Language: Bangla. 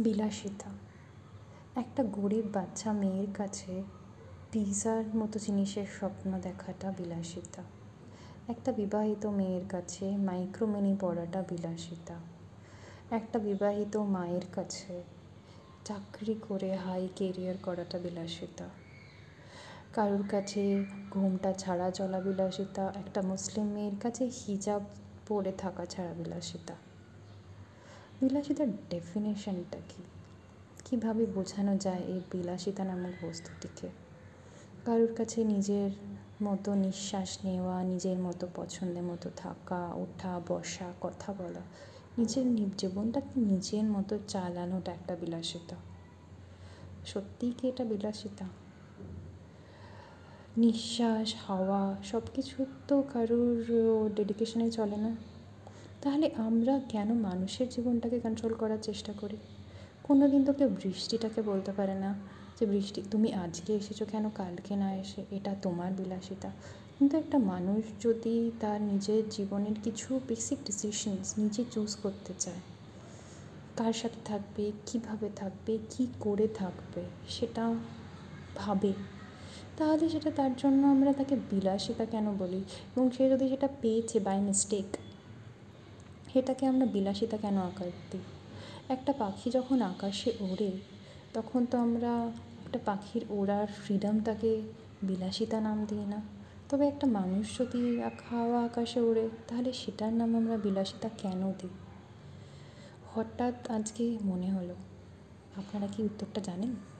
বিলাসিতা। একটা গরিব বাচ্চা মেয়ের কাছে পিৎজার মতো জিনিসের স্বপ্ন দেখাটা বিলাসিতা। একটা বিবাহিত মেয়ের কাছে মাইক্রোমিনি পড়াটা বিলাসিতা। একটা বিবাহিত মায়ের কাছে চাকরি করে হাই কেরিয়ার করাটা বিলাসিতা। কারোর কাছে ঘুমটা ছাড়া চলা বিলাসিতা। একটা মুসলিম মেয়ের কাছে হিজাব পরে থাকা ছাড়া বিলাসিতা। বিলাসিতার ডেফিনেশনটা কী? কীভাবে বোঝানো যায় এই বিলাসিতা নামক বস্তুটিকে? কারোর কাছে নিজের মতো নিঃশ্বাস নেওয়া, নিজের মতো পছন্দের মতো থাকা, ওঠা, বসা, কথা বলা, নিজের জীবনটাকে নিজের মতো চালানোটা একটা বিলাসিতা। সত্যিই কি এটা বিলাসিতা? নিঃশ্বাস, হাওয়া সব কিছু তো কারোর ডেডিকেশনে চলে না। তাহলে আমরা কেন মানুষের জীবনটাকে কন্ট্রোল করার চেষ্টা করি? কোনো দিন তো কেউ বৃষ্টিটাকে বলতে পারে না যে, বৃষ্টি, তুমি আজকে এসেছ কেন? কালকে না এসে এটা তোমার বিলাসিতা। কিন্তু একটা মানুষ যদি তার নিজের জীবনের কিছু বেসিক ডিসিশনস নিজে চুজ করতে চায়, কার সাথে থাকবে, কীভাবে থাকবে, কী করে থাকবে, সেটা ভাবে, তাহলে সেটা তার জন্য আমরা তাকে বিলাসিতা কেন বলি? এবং সে যদি সেটা পেয়েছে বাই মিস্টেক সেটাকে আমরা বিলাসিতা কেন আকার দিই? একটা পাখি যখন আকাশে ওড়ে, তখন তো আমরা একটা পাখির ওড়ার ফ্রিডমটাকে বিলাসিতা নাম দিই না। তবে একটা মানুষ যদি হাওয়া আকাশে ওড়ে, তাহলে সেটার নাম আমরা বিলাসিতা কেন দিই? হঠাৎ আজকে মনে হলো। আপনারা কি উত্তরটা জানেন?